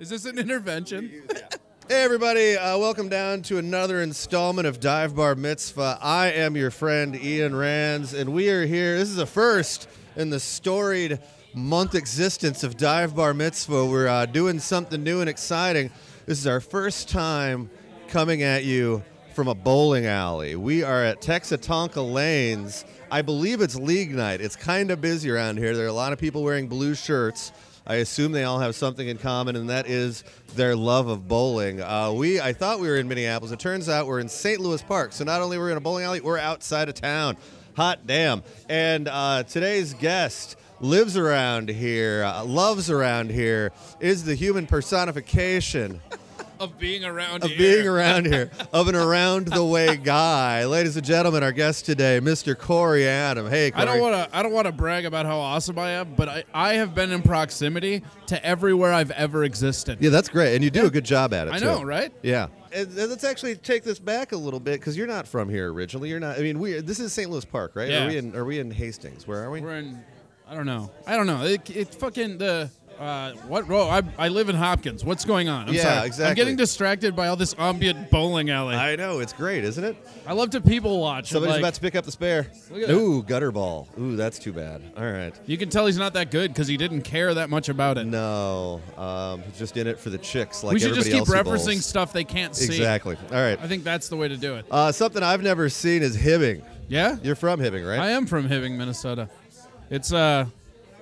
Is this an intervention? Hey, everybody, uh, welcome down to another installment of Dive Bar Mitzvah. I am your friend Ian Rands, and we are here. This is a first in the storied month existence of Dive Bar Mitzvah. We're uh, doing something new and exciting. This is our first time coming at you from a bowling alley. We are at Texa Tonka Lanes. I believe it's league night. It's kind of busy around here. There are a lot of people wearing blue shirts. I assume they all have something in common, and that is their love of bowling. Uh, we, I thought we were in Minneapolis. It turns out we're in St. Louis Park. So not only we're in a bowling alley, we're outside of town. Hot damn! And uh, today's guest lives around here, uh, loves around here, is the human personification of being around of here. being around here, of an around the way guy. Ladies and gentlemen, our guest today, Mr. Corey Adam. Hey, Corey. I don't want to. I don't want to brag about how awesome I am, but I, I have been in proximity to everywhere I've ever existed. Yeah, that's great, and you do a good job at it. I too. know, right? Yeah. And, and let's actually take this back a little bit because you're not from here originally. You're not. I mean, we. This is St. Louis Park, right? Yeah. Are we in? Are we in Hastings? Where are we? We're in. I don't know. I don't know. It, it's fucking the. Uh, what? Whoa! I, I live in Hopkins. What's going on? I'm Yeah, sorry. I'm exactly. getting distracted by all this ambient bowling alley. I, I know it's great, isn't it? I love to people watch. Somebody's like, about to pick up the spare. Look at that. Ooh, gutter ball. Ooh, that's too bad. All right. You can tell he's not that good because he didn't care that much about it. No, um, he's just in it for the chicks, like we should just everybody keep else who referencing bowls. stuff they can't see. Exactly. All right. I think that's the way to do it. Uh, something I've never seen is Hibbing. Yeah. You're from Hibbing, right? I am from Hibbing, Minnesota. It's uh,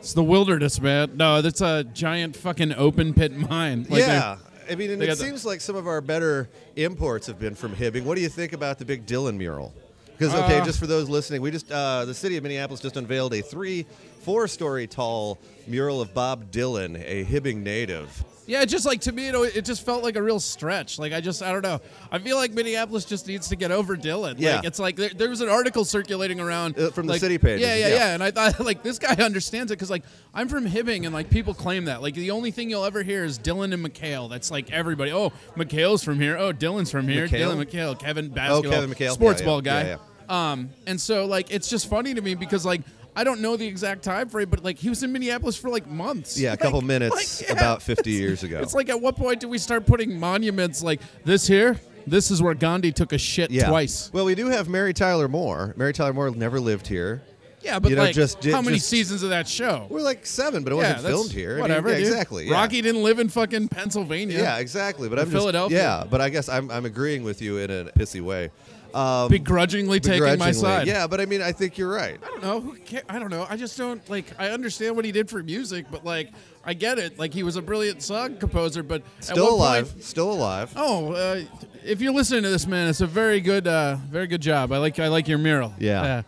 it's the wilderness, man. No, that's a giant fucking open pit mine. Like yeah. I mean, and it got the- seems like some of our better imports have been from Hibbing. What do you think about the big Dylan mural? Because okay, Uh, just for those listening, we just uh, the city of Minneapolis just unveiled a three, four-story tall mural of Bob Dylan, a Hibbing native. Yeah, just like to me, it, it just felt like a real stretch. Like I just, I don't know. I feel like Minneapolis just needs to get over Dylan. Yeah. like, it's like there, there was an article circulating around Uh, from the city pages, Yeah, yeah, yeah. yeah, And I thought like this guy understands it because like I'm from Hibbing and like people claim that. Like the only thing you'll ever hear is Dylan and McHale. That's like everybody. Oh, McHale's from here. Oh, Dylan's from here. McHale? Dylan McHale, Kevin basketball, oh, Kevin McHale. sports Yeah, yeah. ball guy. Yeah, Um, and so like it's just funny to me because like. I don't know the exact time frame, but like he was in Minneapolis for like months. Yeah, a Like- couple minutes like, yeah. about 50 years ago. It's like at what point do we start putting monuments like this here? This is where Gandhi took a shit yeah. twice. Well, we do have Mary Tyler Moore. Mary Tyler Moore never lived here. Yeah, but You know, like just did- how many just- seasons of that show? We're like seven, but it yeah, wasn't filmed here. I mean, Whatever, yeah, exactly. yeah. Rocky didn't live in fucking Pennsylvania. Yeah, exactly. But I'm just Philadelphia. Yeah, but I guess I'm I'm agreeing with you in a pissy way. Um, begrudgingly taking my begrudgingly. side. Yeah, but I mean, I think you're right. I don't know. Who ca- I don't know. I just don't like. I understand what he did for music, but like, I get it. Like, he was a brilliant song composer, but at Still alive. point- Still alive. Oh, uh, if you're listening to this, man, it's a very good, uh, very good job. I like, I like your mural. Yeah.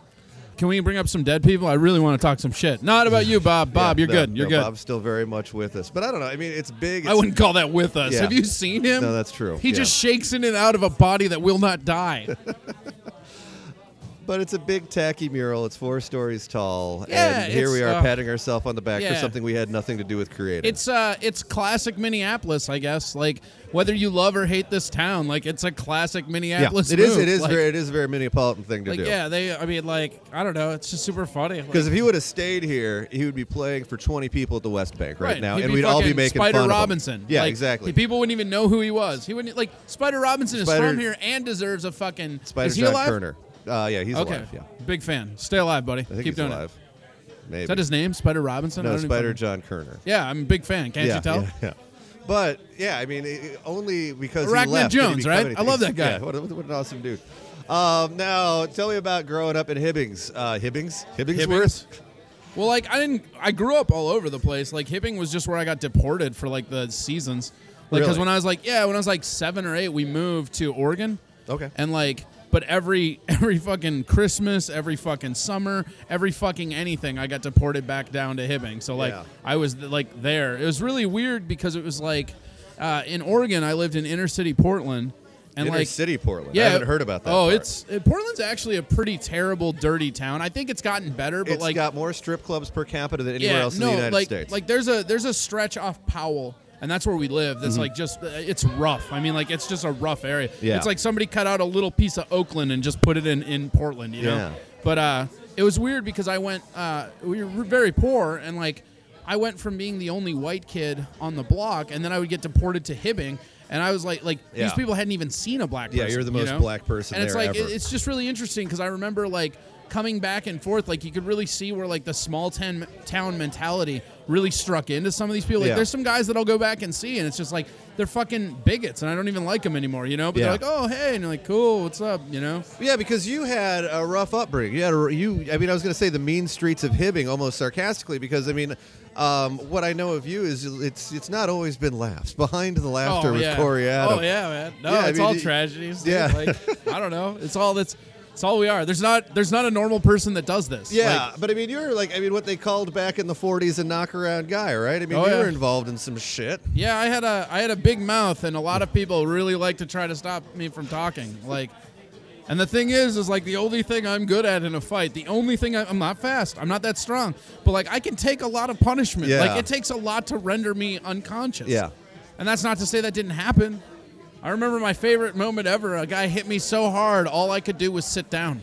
Can we bring up some dead people? I really want to talk some shit. Not about you, Bob. Bob, Yeah, you're no, good. You're no, good. Bob's still very much with us, but I don't know. I mean, it's big. I wouldn't call that with us. Yeah. Have you seen him? No, that's true. He Yeah. just shakes in and out of a body that will not die. But it's a big tacky mural. It's four stories tall, Yeah, and here we are uh, patting ourselves on the back for something we had nothing to do with creating. it's uh, it's classic Minneapolis, I guess. Like whether you love or hate this town, like it's a classic Minneapolis. yeah, it is. move. It is Like- very. It is a very Minneapolitan thing to Like do. yeah, they. I mean, like I don't know. It's just super funny. Like, Because if he would have stayed here, he would be playing for 20 people at the West Bank right, now, he'd and we'd all be making Spider fun Robinson. of him. Yeah, Like, exactly. People wouldn't even know who he was. He wouldn't like Spider Robinson is from here and deserves a fucking. Spider is John alive? Koerner. Uh, yeah, he's Okay, alive. Yeah, big fan. Stay alive, buddy. I think Keep he's doing alive. it. Maybe. Is that his name, Spider Robinson? I no, don't Spider fucking- John Koerner. Yeah, I'm a big fan. Can't yeah, you tell? Yeah, yeah. But yeah, I mean, it- only because Arachnid he left. did he Jones, right? anything. I love that guy. Yeah, what, what an awesome dude. Um, now, tell me about growing up in Hibbings. Uh, Hibbings? Hibbingsworth? Well, like I didn't. I grew up all over the place. Like Hibbing was just where I got deported for like the seasons. Like because Really? when I was like, yeah, when I was like seven or eight, we moved to Oregon. Okay. And like, but every every fucking Christmas, every fucking summer, every fucking anything, I got deported back down to Hibbing. So like, Yeah. I was like there. It was really weird because it was like, uh, in Oregon, I lived in inner city Portland, and Inner like city Portland. Yeah, I haven't heard about that. Oh, part. it's uh, Portland's actually a pretty terrible, dirty town. I think it's gotten better, but It's like got more strip clubs per capita than anywhere yeah, else in no, the United like States. like there's a there's a stretch off Powell. And that's where we live. Mm-hmm. Like just uh, it's rough. I mean, like it's just a rough area. Yeah. It's like somebody cut out a little piece of Oakland and just put it in in Portland. You know. Yeah. But uh, it was weird because I went. Uh, we were very poor and like I went from being the only white kid on the block, and then I would get deported to Hibbing. And I was like, like Yeah. these people hadn't even seen a black person. Yeah, you're the you most know? black person And it's like ever. it's just really interesting because I remember like coming back and forth, like you could really see where like the small town town mentality really struck into some of these people. Like Yeah. there's some guys that I'll go back and see, and it's just like they're fucking bigots, and I don't even like them anymore, you know. But Yeah. they're like, oh hey, and you're like, cool, what's up, you know? Yeah, because you had a rough upbringing. You had a, you. I mean, I was going to say the mean streets of Hibbing, almost sarcastically, because I mean, um, what I know of you is it's it's not always been laughs. Behind the laughter oh, yeah. Corey Adam. Oh yeah, man. No, Yeah, I it's mean, all tragedies. dude. yeah. like I don't know. It's all that's. It's all we are. There's not. There's not a normal person that does this. Yeah, Like, but I mean, you're like, I mean, what they called back in the '40s a knockaround guy, right? I mean, Oh, you yeah. were involved in some shit. yeah. I had a. I had a big mouth, and a lot of people really like to try to stop me from talking. Like, and the thing is, is like the only thing I'm good at in a fight. The only thing I, I'm not fast. I'm not that strong. But like I can take a lot of punishment. Yeah. Like it takes a lot to render me unconscious. Yeah. And that's not to say that didn't happen. I remember my favorite moment ever. A guy hit me so hard, all I could do was sit down.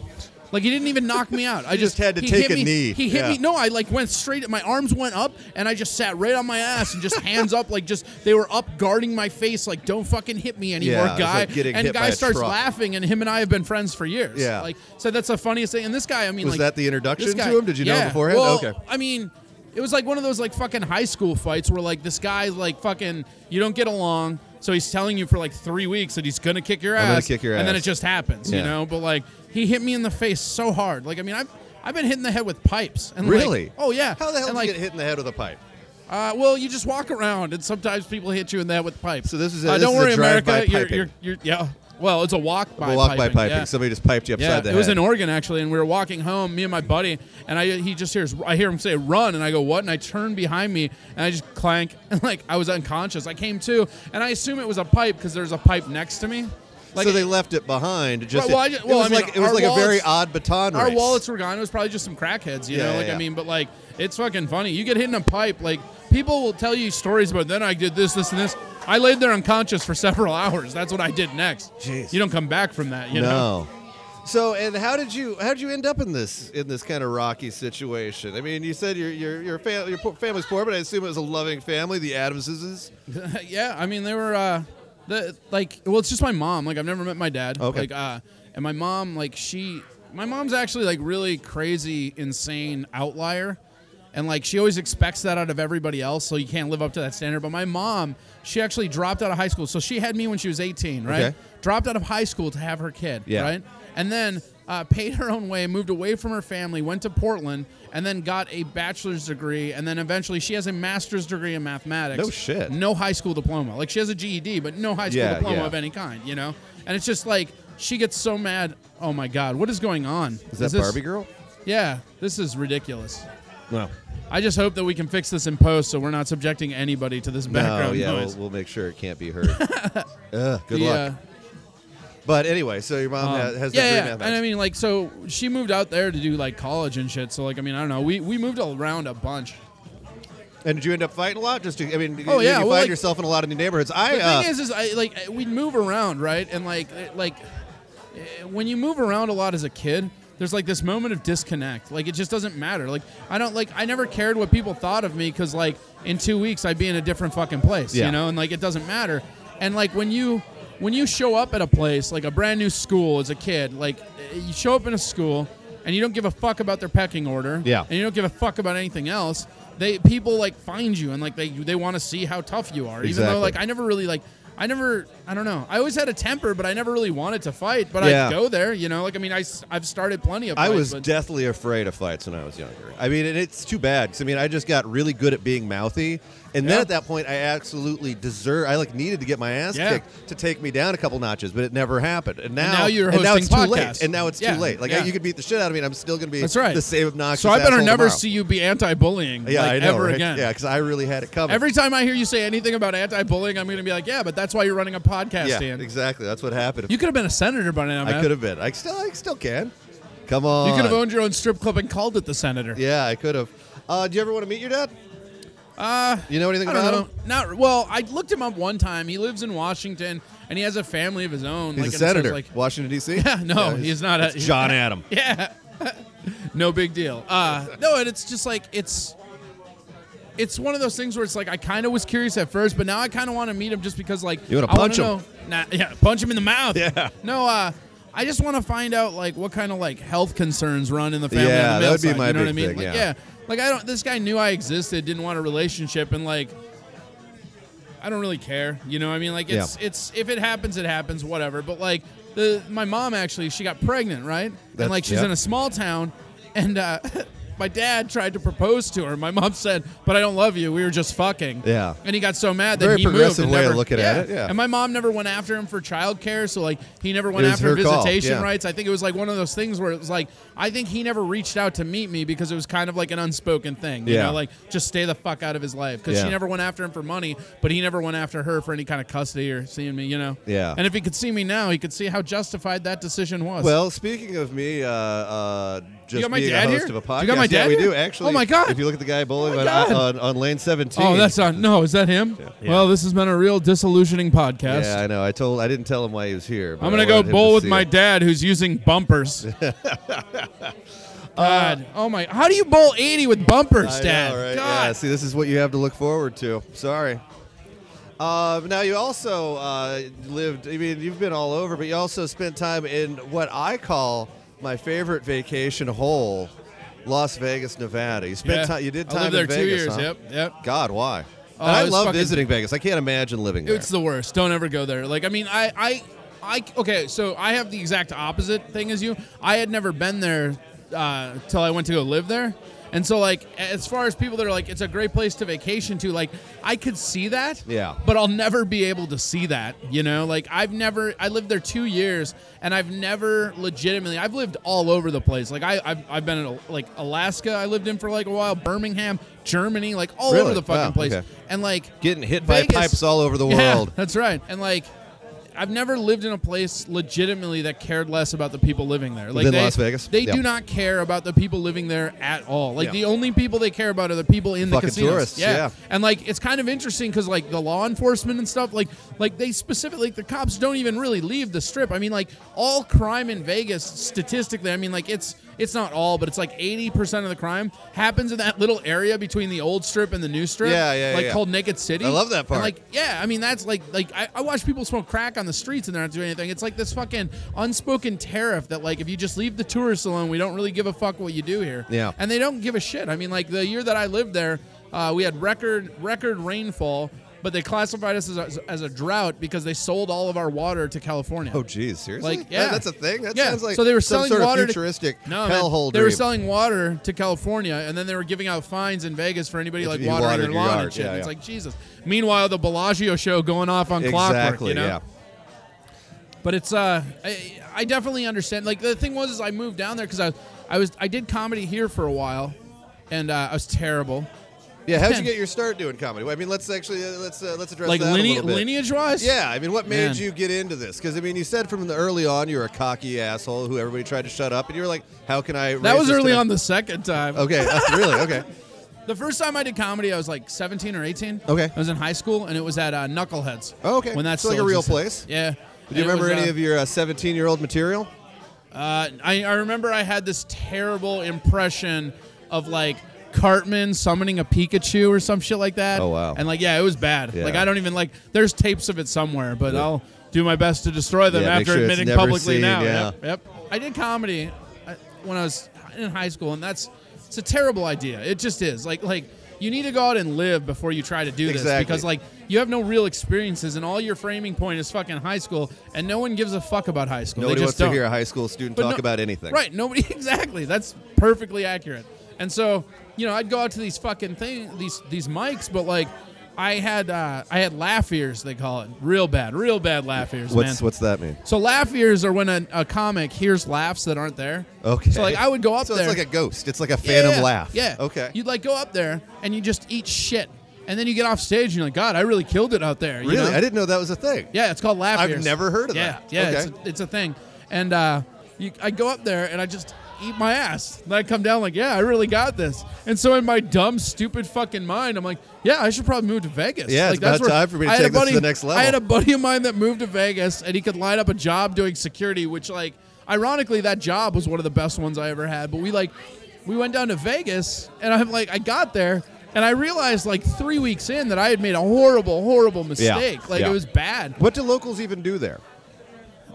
Like he didn't even knock me out. I You just had to take a me- knee. He hit Yeah. me. No, I like went straight. My arms went up, and I just sat right on my ass and just hands up, like just they were up guarding my face, like don't fucking hit me anymore, Yeah, guy. like and guy starts truck. laughing, and him and I have been friends for years. Yeah. like so that's the funniest thing. And this guy, I mean, Was like that the introduction guy- to him? Did you know him beforehand? Well, Okay. I mean, it was like one of those like fucking high school fights where like this guy like fucking you don't get along, so he's telling you for like three weeks that he's gonna kick your ass, I'm gonna kick your and then ass. it just happens, Yeah. you know. But like he hit me in the face so hard, like I mean I've I've been hit in the head with pipes, and like- Really? oh yeah. How the hell and, did like, you get hit in the head with a pipe? uh, well, you just walk around, and sometimes people hit you in the head with pipes. So this is a- uh, this don't is a worry, drive-by America. You're, piping. you're, you're, yeah. Well, it's a walk by A walk by piping. yeah. Somebody just piped you upside Yeah, the it was head. in Oregon actually, and we were walking home, me and my buddy, and I he just hears I hear him say run, and I go what, and I turn behind me, and I just clank, and like I was unconscious. I came to, and I assume it was a pipe because there's a pipe next to me. Like so they left it behind. Just Well, well, it, ju- it was I mean, like it was like a very odd baton our wallets were gone. It was probably just some crackheads, you Yeah, know. Like. I mean, but like it's fucking funny. You get hit in a pipe, like people will tell you stories about. Then I did this, this, and this. I laid there unconscious for several hours. That's what I did next. Jeez. You don't come back from that, you know. no. So and how did you how did you end up in this in this kind of rocky situation? I mean, you said your your your, fam- your family's poor, but I assume it was a loving family. The Adamses. yeah, I mean they were uh the like well it's just my mom. Like I've never met my dad. Okay. Like uh and my mom like she my mom's actually like really crazy insane outlier. And like she always expects that out of everybody else, so you can't live up to that standard. But my mom, she actually dropped out of high school. So she had me when she was 18, right? Okay. Dropped out of high school to have her kid, Yeah. right? And then uh, paid her own way, moved away from her family, went to Portland, and then got a bachelor's degree. And then eventually she has a master's degree in mathematics. No shit. No high school diploma. Like she has a GED, but no high school Yeah, diploma yeah. of any kind, you know? And it's just like she gets so mad. Oh my God, what is going on? Is that this- Barbie girl? Yeah, this is ridiculous. No. I just hope that we can fix this in post so we're not subjecting anybody to this No, background yeah, we'll, noise. we'll make sure it can't be heard. Ugh, good The, luck. uh, But anyway, so your mom Um, has, yeah, yeah. And I mean, like, so she moved out there to do like college and shit. So like, I mean, I don't know. We we moved around a bunch. And did you end up fighting a lot? Just to, I mean, Oh, you, yeah, you well, find like- yourself in a lot of new neighborhoods. I The uh, thing is, is I like we'd move around, right? And like like eh, when you move around a lot as a kid, there's like this moment of disconnect. Like it just doesn't matter. Like I don't like I never cared what people thought of me because like in two weeks I'd be in a different fucking place, Yeah. you know, and like it doesn't matter. And like when you when you show up at a place like a brand new school as a kid, like you show up in a school and you don't give a fuck about their pecking order, Yeah. and you don't give a fuck about anything else. They people like find you and like they they want to see how tough you are, exactly. even though like I never really like I never I don't know I always had a temper, but I never really wanted to fight. But Yeah. I'd go there, you know. Like I mean I have started plenty of. I was but, deathly afraid of fights when I was younger. I mean, and it's too bad 'cause, I mean, I just got really good at being mouthy, and then Yeah. at that point, I absolutely deserve. I like needed to get my ass Yeah. kicked to take me down a couple notches, but it never happened. And now, now you're hosting and now it's too late. And now it's Yeah, too late. Like yeah. you could beat the shit out of me, and I'm still going to be That's right. the same obnoxious. so I better never tomorrow. see you be anti-bullying. Yeah, like, I know. ever right? again. Yeah, because I really had it coming. Every time I hear you say anything about anti-bullying, I'm going to be like, yeah, but that's why you're running a podcast, yeah, Dan. exactly. That's what happened. You could have been a senator by now, man. I could have been. I still, I still can. Come on. You could have owned your own strip club and called it the senator. Yeah, I could have. Uh, do you ever want to meet your dad? Uh, You know anything I about him? Not well. I looked him up one time. He lives in Washington, and he has a family of his own. He's like, a and it says, senator, Like, Washington D.C. Yeah, no, Yeah, he's not. it's a, John Adam. Yeah, no big deal. Uh, no, and it's just like it's it's one of those things where it's like I kind of was curious at first, but now I kind of want to meet him just because like You I wanna punch him. know- Nah, yeah, punch him in the mouth. Yeah. No, uh, I just want to find out like what kind of like health concerns run in the family. Yeah, the that would be side, my you know what I big mean? thing, Like, yeah. Like I don't. This guy knew I existed, didn't want a relationship, and like. I don't really care, you know. what I mean, like it's Yeah. it's if it happens, it happens, whatever. But like the my mom actually, she got pregnant, right? That's- and like she's yeah. in a small town, and uh, my dad tried to propose to her. My mom said, "But I don't love you. We were just fucking." Yeah. And he got so mad that Very he moved. progressive and way of never, looking at it, yeah. And my mom never went after him for childcare, so like he never went It was after her call, visitation yeah. rights. I think it was like one of those things where it was like I think he never reached out to meet me because it was kind of like an unspoken thing. You Yeah. know, like just stay the fuck out of his life because Yeah. she never went after him for money, but he never went after her for any kind of custody or seeing me. You know. Yeah. And if he could see me now, he could see how justified that decision was. Well, speaking of me, uh, uh, just got my being dad a host here? of a podcast, You got my yeah, we do actually. Oh my God. If you look at the guy bowling Oh on, on, on lane 17. Oh, that's on. No, is that him? Well, this has been a real disillusioning podcast. Yeah, I know. I told I didn't tell him why he was here. I'm gonna go bowl to with my it. dad, who's using bumpers. God, oh my! How do you bowl 80 with bumpers, I Dad? know, right? God. Yeah, see, this is what you have to look forward to. Sorry. Uh, now you also uh, lived. I mean, you've been all over, but you also spent time in what I call my favorite vacation hole, Las Vegas, Nevada. You spent Yeah. time. You did I time lived there in two Vegas. years. huh? Yep, yep. God, why? Oh, I love fucking- visiting Vegas. I can't imagine living there. It's the worst. Don't ever go there. Like, I mean, I, I, I. Okay, so I have the exact opposite thing as you. I had never been there uh, till I went to go live there, and so like, as far as people that are like, it's a great place to vacation to. Like, I could see that. Yeah. But I'll never be able to see that. You know, like I've never. I lived there two years, and I've never legitimately. I've lived all over the place. Like I, I've, I've been in like Alaska. I lived in for like a while. Birmingham, Germany, like all Really? over the fucking Wow, place. okay. And like Getting hit by Vegas- pipes all over the yeah, world. that's right. And like, I've never lived in a place legitimately that cared less about the people living there. Like they, Las Vegas? They Yeah. do not care about the people living there at all. Like Yeah. the only people they care about are the people in the Fucking casinos. tourists, yeah. And like it's kind of interesting because like the law enforcement and stuff, like like they specifically like the cops don't even really leave the strip. I mean, like all crime in Vegas statistically, I mean, like it's it's not all, but it's like eighty percent of the crime happens in that little area between the old strip and the new strip. Yeah, yeah, Like yeah. called Naked City. I love that And, part. like yeah, I mean that's like like I, I watch people smoke crack on the streets and they're not doing anything. It's like this fucking unspoken tariff that like if you just leave the tourists alone, we don't really give a fuck what you do here. Yeah. and they don't give a shit. I mean, like the year that I lived there, uh, we had record record rainfall, but they classified us as a, as a drought because they sold all of our water to California. Oh, geez, seriously? Like, That- yeah. that's a thing. That yeah. sounds like so they were some selling sort water of to- futuristic no, man. hellhole They were dream. selling water to California, and then they were giving out fines in Vegas for anybody If like you watering watered their your lawn yard, and shit. yeah, It's yeah. like Jesus. Meanwhile, the Bellagio show going off on clockwork. exactly. You know? Yeah. But it's uh, I, I definitely understand. Like the thing was, is I moved down there because I, I was I did comedy here for a while, and uh, I was terrible. Yeah. How'd you get your start doing comedy? I mean, let's actually uh, let's uh, let's address Like that a little bit. lineage wise. Yeah, I mean, what made Man. you get into this? Because I mean, you said from the early on you were a cocky asshole who everybody tried to shut up, and you were like, "How can I?" That raise was this early on the second time. Okay, uh, really? Okay. The first time I did comedy, I was like 17 or 18. Okay. I was in high school, and it was at uh, Knuckleheads. Oh, okay. When that's So like a real place? Yeah. Do you remember any of your 17 year old material? Uh, I, I remember I had this terrible impression of like Cartman summoning a Pikachu or some shit like that. Oh, wow. And like, yeah, it was bad. Yeah. Like, I don't even like. There's tapes of it somewhere, but I'll do my best to destroy them Yeah, after sure admitting publicly seen, now. yeah. Yep, yep. I did comedy uh, when I was in high school, and that's it's a terrible idea. It just is. Like like. You need to go out and live before you try to do this Exactly. because like you have no real experiences and all your framing point is fucking high school and no one gives a fuck about high school. Nobody they wants don't. to hear a high school student But talk no- about anything. Right. Nobody exactly. That's perfectly accurate. And so, you know, I'd go out to these fucking thing these these mics, but like I had uh, I had laugh ears, they call it. Real bad, real bad laugh ears, What's man. what's that mean? so laugh ears are when a, a comic hears laughs that aren't there. Okay. So like I would go up So there. it's like a ghost. It's like a phantom yeah, laugh. Yeah. Okay. You'd like go up there and you just eat shit. And then you get off stage and you're like, God, I really killed it out there. you really? know? I didn't know that was a thing. Yeah, it's called laugh I've ears. never heard of yeah, that. Yeah, Okay. it's, a, it's a thing. And uh, you, I go up there and I just eat my ass. And I come down like, yeah, I really got this. And so in my dumb, stupid fucking mind, I'm like, yeah, I should probably move to Vegas. Yeah, like, it's about where- time for me to I had a take this to the next level. I had a buddy of mine that moved to Vegas and he could line up a job doing security, which like, ironically, that job was one of the best ones I ever had. But we like, we went down to Vegas and I'm like, I got there And I realized like three weeks in that I had made a horrible, horrible mistake. Like yeah. it was bad. What do locals even do there?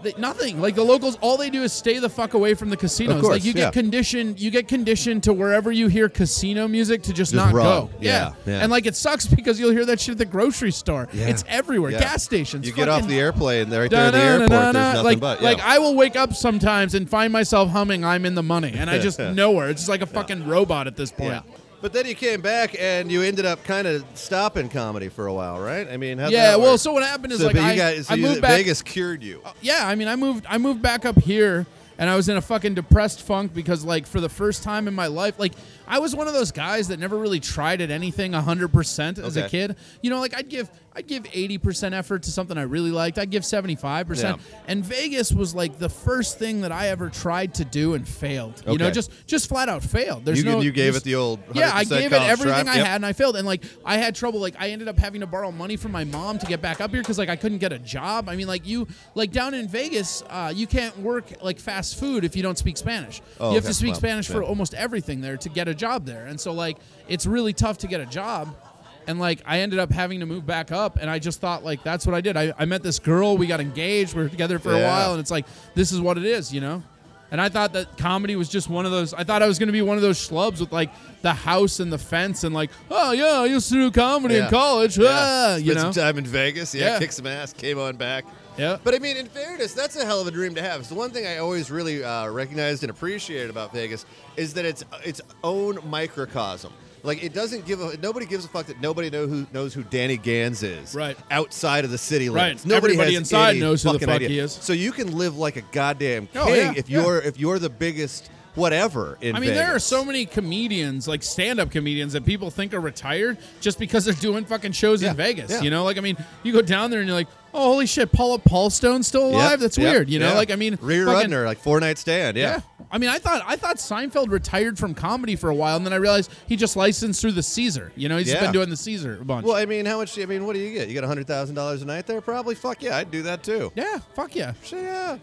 They, nothing. Like the locals, all they do is stay the fuck away from the casinos. Course, like you yeah. get conditioned, you get conditioned to wherever you hear casino music to just, Just not go. Yeah, yeah. And like it sucks because you'll hear that shit at the grocery store. Yeah. It's everywhere. Yeah. Gas stations. You get off the airplane, right there at the airport. There's nothing like, but yeah. like I will wake up sometimes and find myself humming "I'm in the money," and I just know nowhere. It's just like a fucking robot at this point. But then you came back and you ended up kind of stopping comedy for a while, right? I mean, how'd Yeah, that well, work? so what happened is So, like but you I, got, so I you- moved back. Vegas cured you. Uh, yeah, I mean, I moved. I moved back up here, and I was in a fucking depressed funk because, like, for the first time in my life, like, I was one of those guys that never really tried at anything hundred percent as a Okay. kid. You know, like I'd give, I'd give eighty percent effort to something I really liked. I'd give seventy five percent, Yeah. and Vegas was like the first thing that I ever tried to do and failed. You know, just just flat out failed. There's You, no, you gave it the old yeah, I gave it everything try. I Yep. had, and I failed. And like, I had trouble. Like, I ended up having to borrow money from my mom to get back up here because like I couldn't get a job. I mean, like you, like down in Vegas, uh, you can't work like fast food if you don't speak Spanish. Oh, you have okay. to speak Well, Spanish for almost everything there to get a job there. And so like, it's really tough to get a job. And like, I ended up having to move back up, and I just thought like that's what I did. I, I met this girl, we got engaged, we were together for a while, and it's like this is what it is, you know. And I thought that comedy was just one of those. I thought I was going to be one of those schlubs with like the house and the fence and like, oh yeah, I used to do comedy Yeah. in college. Yeah. Ah, you Spent know. some time in Vegas. Yeah, Yeah. kicked some ass, came on back. Yeah. But I mean, in fairness, that's a hell of a dream to have. So one thing I always really uh, recognized and appreciated about Vegas is that it's its own microcosm. Like it doesn't give a nobody gives a fuck that nobody know who knows who Danny Gans is. Right. Outside of the city Right. Nobody Everybody has inside any knows who the fucking fuck idea. he is. So you can live like a goddamn oh, king Oh, yeah, if yeah. you're if you're the biggest whatever in I mean, there are so many comedians, like stand-up comedians, that people think are retired just because they're doing fucking shows Yeah, in Vegas. yeah. You know, like I mean, you go down there and you're like, oh holy shit, Paula Poundstone's still alive. Yep, That's yep, weird. You know, like I mean, Rita fucking- Rudner, like four night stand. Yeah. Yeah. I mean, I thought I thought Seinfeld retired from comedy for a while, and then I realized he just licensed through the Caesar. You know, he's Yeah. been doing the Caesar a bunch. Well, I mean, how much? I mean, what do you get? You get hundred thousand dollars a night there, probably. Fuck yeah, I'd do that too. yeah, fuck yeah. Sure, yeah.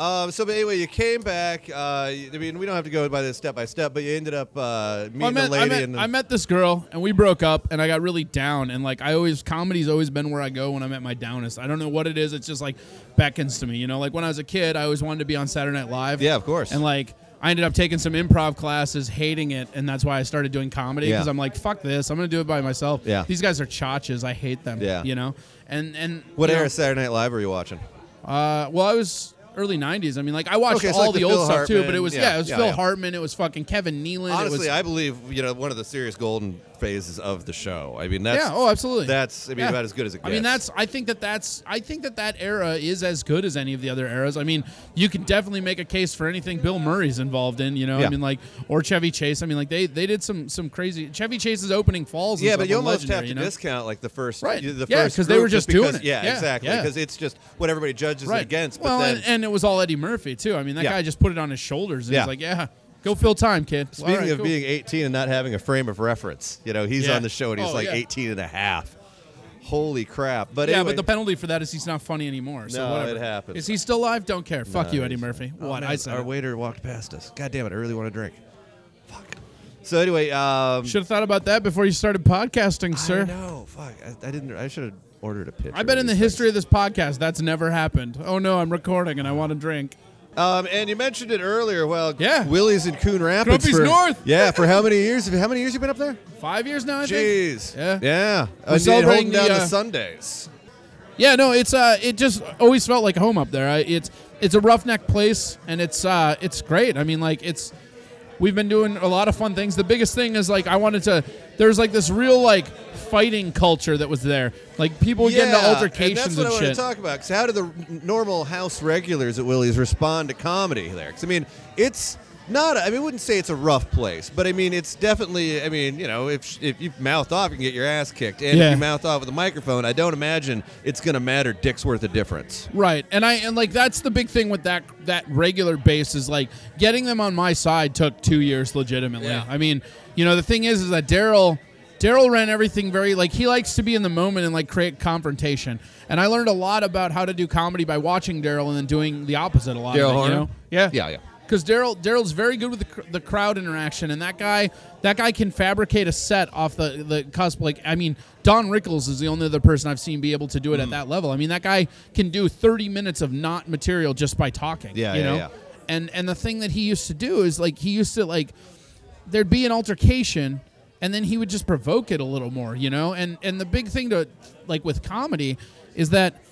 Um, so, but anyway, you came back. Uh, I mean, we don't have to go by this step by step, but you ended up uh, meeting Well, I met, a lady. I, met, and I met this girl and we broke up and I got really down and like I always comedy's always been where I go when I'm at my downest. I don't know what it is. It's just like beckons to me. You know, like when I was a kid, I always wanted to be on Saturday Night Live. Yeah, of course. And like I ended up taking some improv classes, hating it, and that's why I started doing comedy because Yeah. I'm like, fuck this, I'm gonna do it by myself. Yeah. These guys are chotches. I hate them. Yeah. You know. And and what you know, era Saturday Night Live were you watching? Uh, well, I was early '90s. I mean, like I watched Okay, all like the, the old Phil stuff too, but Hartman, it was yeah, yeah, it was yeah, Phil yeah. Hartman, it was fucking Kevin Nealon. Honestly, it was, I believe you know one of the serious golden phases of the show. I mean, that's yeah, oh, absolutely. that's I mean Yeah. about as good as it gets. I mean, that's. I think that that's. I think that that era is as good as any of the other eras. I mean, you can definitely make a case for anything Bill Murray's involved in. You know, Yeah. I mean, like or Chevy Chase. I mean, like they they did some some crazy. Chevy Chase's opening falls. yeah, but you almost have to you know? discount like the first, Right. The Yeah, because they were just because- doing it. Yeah, Yeah, exactly. Because it's just what everybody judges it against. But well, then, and, and it was all Eddie Murphy too. I mean, that guy just put it on his shoulders. And Yeah. Like, yeah, go fill time, kid. Speaking right, of cool. being 18 and not having a frame of reference, you know, he's Yeah. on the show and he's Oh, like yeah. 18 and a half. Holy crap. But yeah, anyway, but the penalty for that is he's not funny anymore. So No, whatever. it happens. Is he still alive? Don't care. Fuck No, you, Eddie Murphy. Oh, what man, I said. Our waiter walked past us. God damn it, I really want to drink. Fuck. So anyway, um, Should have thought about that before you started podcasting, sir. I know. Fuck. I, I didn't. I should have ordered a pitcher. I bet in the history of this podcast, that's never happened. Oh no, I'm recording and I want to drink. Um, and you mentioned it earlier. Well, Yeah. Willie's in Coon Rapids. Grumpy's for, North. Yeah, for how many years? How many years you been up there? Five years now, I think. Jeez. Yeah. Yeah. We're celebrating down the, the uh, Sundays. Yeah, no, it's uh, it just always felt like home up there. I, it's it's a roughneck place and it's uh, it's great. I mean, like it's we've been doing a lot of fun things. The biggest thing is like I wanted to. There's like this real like fighting culture that was there. Like people would get into altercations and that's what and, I want shit. to talk about. 'cause how do the normal house regulars at Willie's respond to comedy there? 'Cause, I mean, it's not. I mean, I wouldn't say it's a rough place, but I mean, it's definitely. I mean, you know, if if you mouth off, you can get your ass kicked, and Yeah. if you mouth off with a microphone, I don't imagine it's going to matter dick's worth of difference. Right, and I and like that's the big thing with that that regular base is like getting them on my side took two years legitimately. Yeah. I mean, you know, the thing is, is that Daryl Daryl ran everything very like he likes to be in the moment and like create confrontation. And I learned a lot about how to do comedy by watching Daryl and then doing the opposite a lot. Daryl you Horner? know? Yeah, Yeah, yeah. Because Daryl Daryl's very good with the, cr- the crowd interaction, and that guy that guy can fabricate a set off the the cusp. Like I mean, Don Rickles is the only other person I've seen be able to do it Mm. at that level. I mean, that guy can do 30 minutes of not material just by talking. Yeah, you yeah, know. yeah. And and the thing that he used to do is like he used to like there'd be an altercation and then he would just provoke it a little more, you know? And and the big thing to like with comedy is that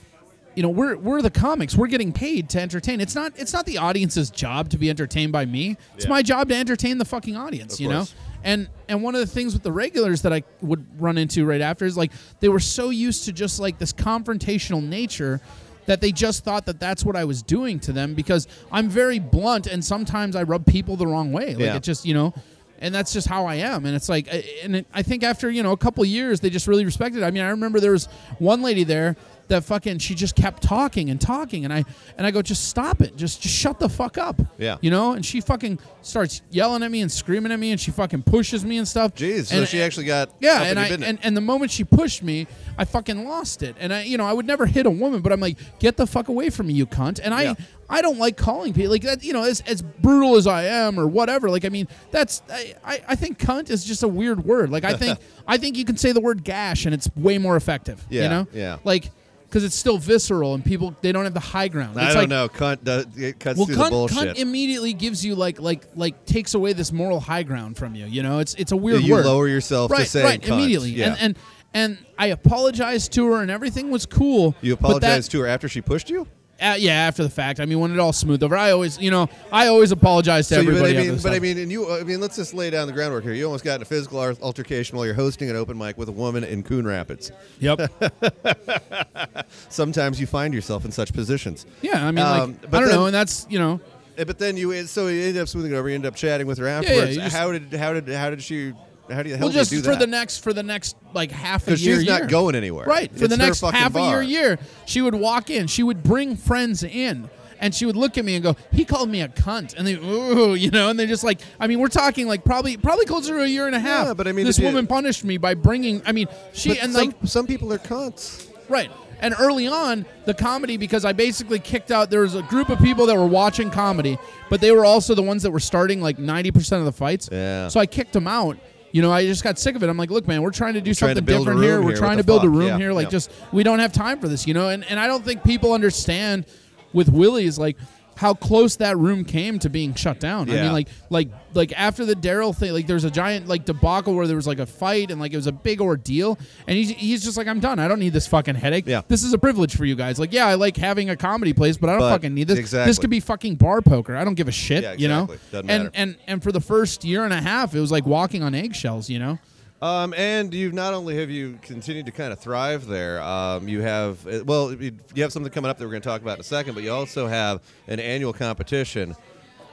you know, we're we're the comics. We're getting paid to entertain. It's not it's not the audience's job to be entertained by me. It's Yeah. my job to entertain the fucking audience, Of you know? And and one of the things with the regulars that I would run into right after is like they were so used to just like this confrontational nature that they just thought that that's what I was doing to them because I'm very blunt and sometimes I rub people the wrong way. Like Yeah. it just, you know, and that's just how I am. And it's like, and it, I think after you know a couple years, they just really respected. It. I mean, I remember there was one lady there that fucking she just kept talking and talking, and I and I go, just stop it, just just shut the fuck up. Yeah. you know. And she fucking starts yelling at me and screaming at me, and she fucking pushes me and stuff. Jeez, so she actually got yeah, and I and, and the moment she pushed me, I fucking lost it. And I, you know, I would never hit a woman, but I'm like, get the fuck away from me, you cunt. And I, Yeah. I don't like calling people like that. You know, as as brutal as I am or whatever. Like, I mean, that's I, I, I think cunt is just a weird word. Like, I think I think you can say the word gash and it's way more effective. Yeah, you know, yeah. like because it's still visceral and people they don't have the high ground. I It's don't like, know. Cunt does, it cuts well, through cunt, the bullshit. cunt immediately gives you like like like takes away this moral high ground from you. You know, it's it's a weird you word. lower yourself to right, saying right, cunt. immediately. Yeah. And and and I apologized to her, and everything was cool. you apologized to her after she pushed you. Uh, yeah, after the fact. I mean, when it all smoothed over, I always, you know, I always apologize to So you, but everybody. I mean, but I mean, and you, I mean, let's just lay down the groundwork here. You almost got in a physical altercation while you're hosting an open mic with a woman in Coon Rapids. yep. Sometimes you find yourself in such positions. Yeah, I mean, Um, but I don't then- know, and that's you know, Eh, But then you, so you ended up smoothing it over. You ended up chatting with her afterwards. you just- how did, how did, how did she, how do you, well, just you for that? the next for the next like half a year, she's not year. going anywhere. Right. For It's the next half a year, year, she would walk in. She would bring friends in. And she would look at me and go, "He called me a cunt," and they, ooh, you know, and they just like, I mean, we're talking like probably, probably closer to a year and a half. Yeah, but I mean, this if you- woman punished me by bringing. I mean, she and some, like, some people are cunts. right. And early on, the comedy because I basically kicked out. There was a group of people that were watching comedy, but they were also the ones that were starting like ninety percent of the fights. Yeah. So I kicked them out. You know, I just got sick of it. I'm like, look, man, we're trying to do to something a different here. We're here. trying to build a room Yeah, here. Like, yeah. just we don't have time for this, you know. And and I don't think people understand with Willie's like how close that room came to being shut down. I mean, like like like after the Daryl thing, like there's a giant like debacle where there was like a fight and like it was a big ordeal. And he's he's just like, I'm done. I don't need this fucking headache. Yeah. This is a privilege for you guys. Like, yeah, I like having a comedy place, but I don't But- fucking need this. exactly. This could be fucking bar poker. I don't give a shit. Yeah, exactly. You know. Doesn't and matter. and and for the first year and a half, it was like walking on eggshells. You know. Um, and you've not only have you continued to kind of thrive there, um, you have uh, well, you have something coming up that we're going to talk about in a second, but you also have an annual competition,